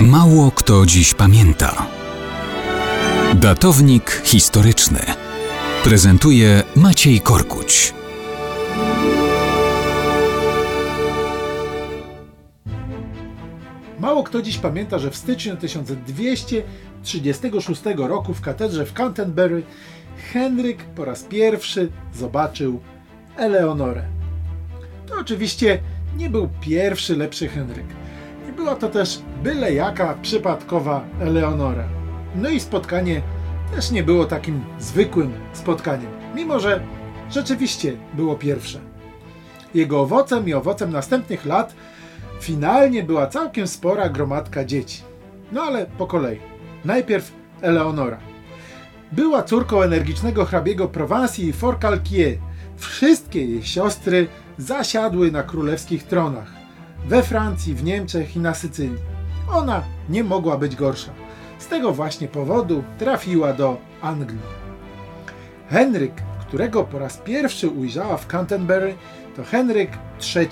Mało kto dziś pamięta. Datownik historyczny prezentuje Maciej Korkuć. Mało kto dziś pamięta, że w styczniu 1236 roku w katedrze w Canterbury Henryk po raz pierwszy zobaczył Eleonorę. To oczywiście nie był pierwszy lepszy Henryk. Była to też byle jaka przypadkowa Eleonora. No i spotkanie też nie było takim zwykłym spotkaniem, mimo że rzeczywiście było pierwsze. Jego owocem i owocem następnych lat finalnie była całkiem spora gromadka dzieci. No ale po kolei. Najpierw Eleonora. Była córką energicznego hrabiego Prowansji i Forcalquier. Wszystkie jej siostry zasiadły na królewskich tronach. We Francji, w Niemczech i na Sycylii. Ona nie mogła być gorsza. Z tego właśnie powodu trafiła do Anglii. Henryk, którego po raz pierwszy ujrzała w Canterbury, to Henryk III,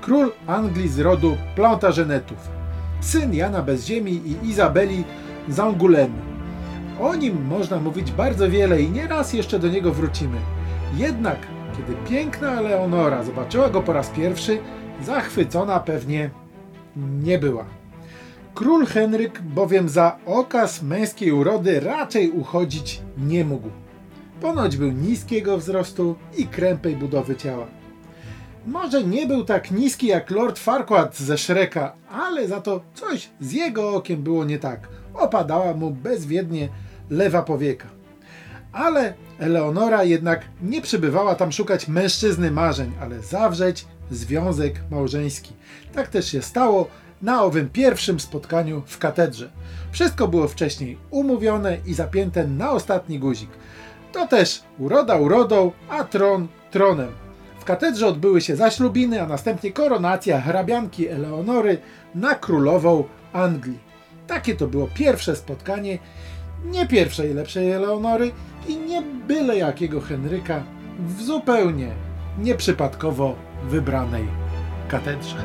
król Anglii z rodu Plantagenetów, syn Jana bez ziemi i Izabeli z Angoulême. O nim można mówić bardzo wiele i nieraz jeszcze do niego wrócimy. Jednak, kiedy piękna Leonora zobaczyła go po raz pierwszy, zachwycona pewnie nie była. Król Henryk bowiem za okaz męskiej urody raczej uchodzić nie mógł. Ponoć był niskiego wzrostu i krępej budowy ciała. Może nie był tak niski jak Lord Farquaad ze Shreka, ale za to coś z jego okiem było nie tak. Opadała mu bezwiednie lewa powieka. Ale Eleonora jednak nie przybywała tam szukać mężczyzny marzeń, ale zawrzeć związek małżeński. Tak też się stało na owym pierwszym spotkaniu w katedrze. Wszystko było wcześniej umówione i zapięte na ostatni guzik. To też uroda urodą, a tron tronem. W katedrze odbyły się zaślubiny, a następnie koronacja hrabianki Eleonory na królową Anglii. Takie to było pierwsze spotkanie nie pierwszej lepszej Eleonory i nie byle jakiego Henryka w zupełnie nieprzypadkowo wybranej katedrze.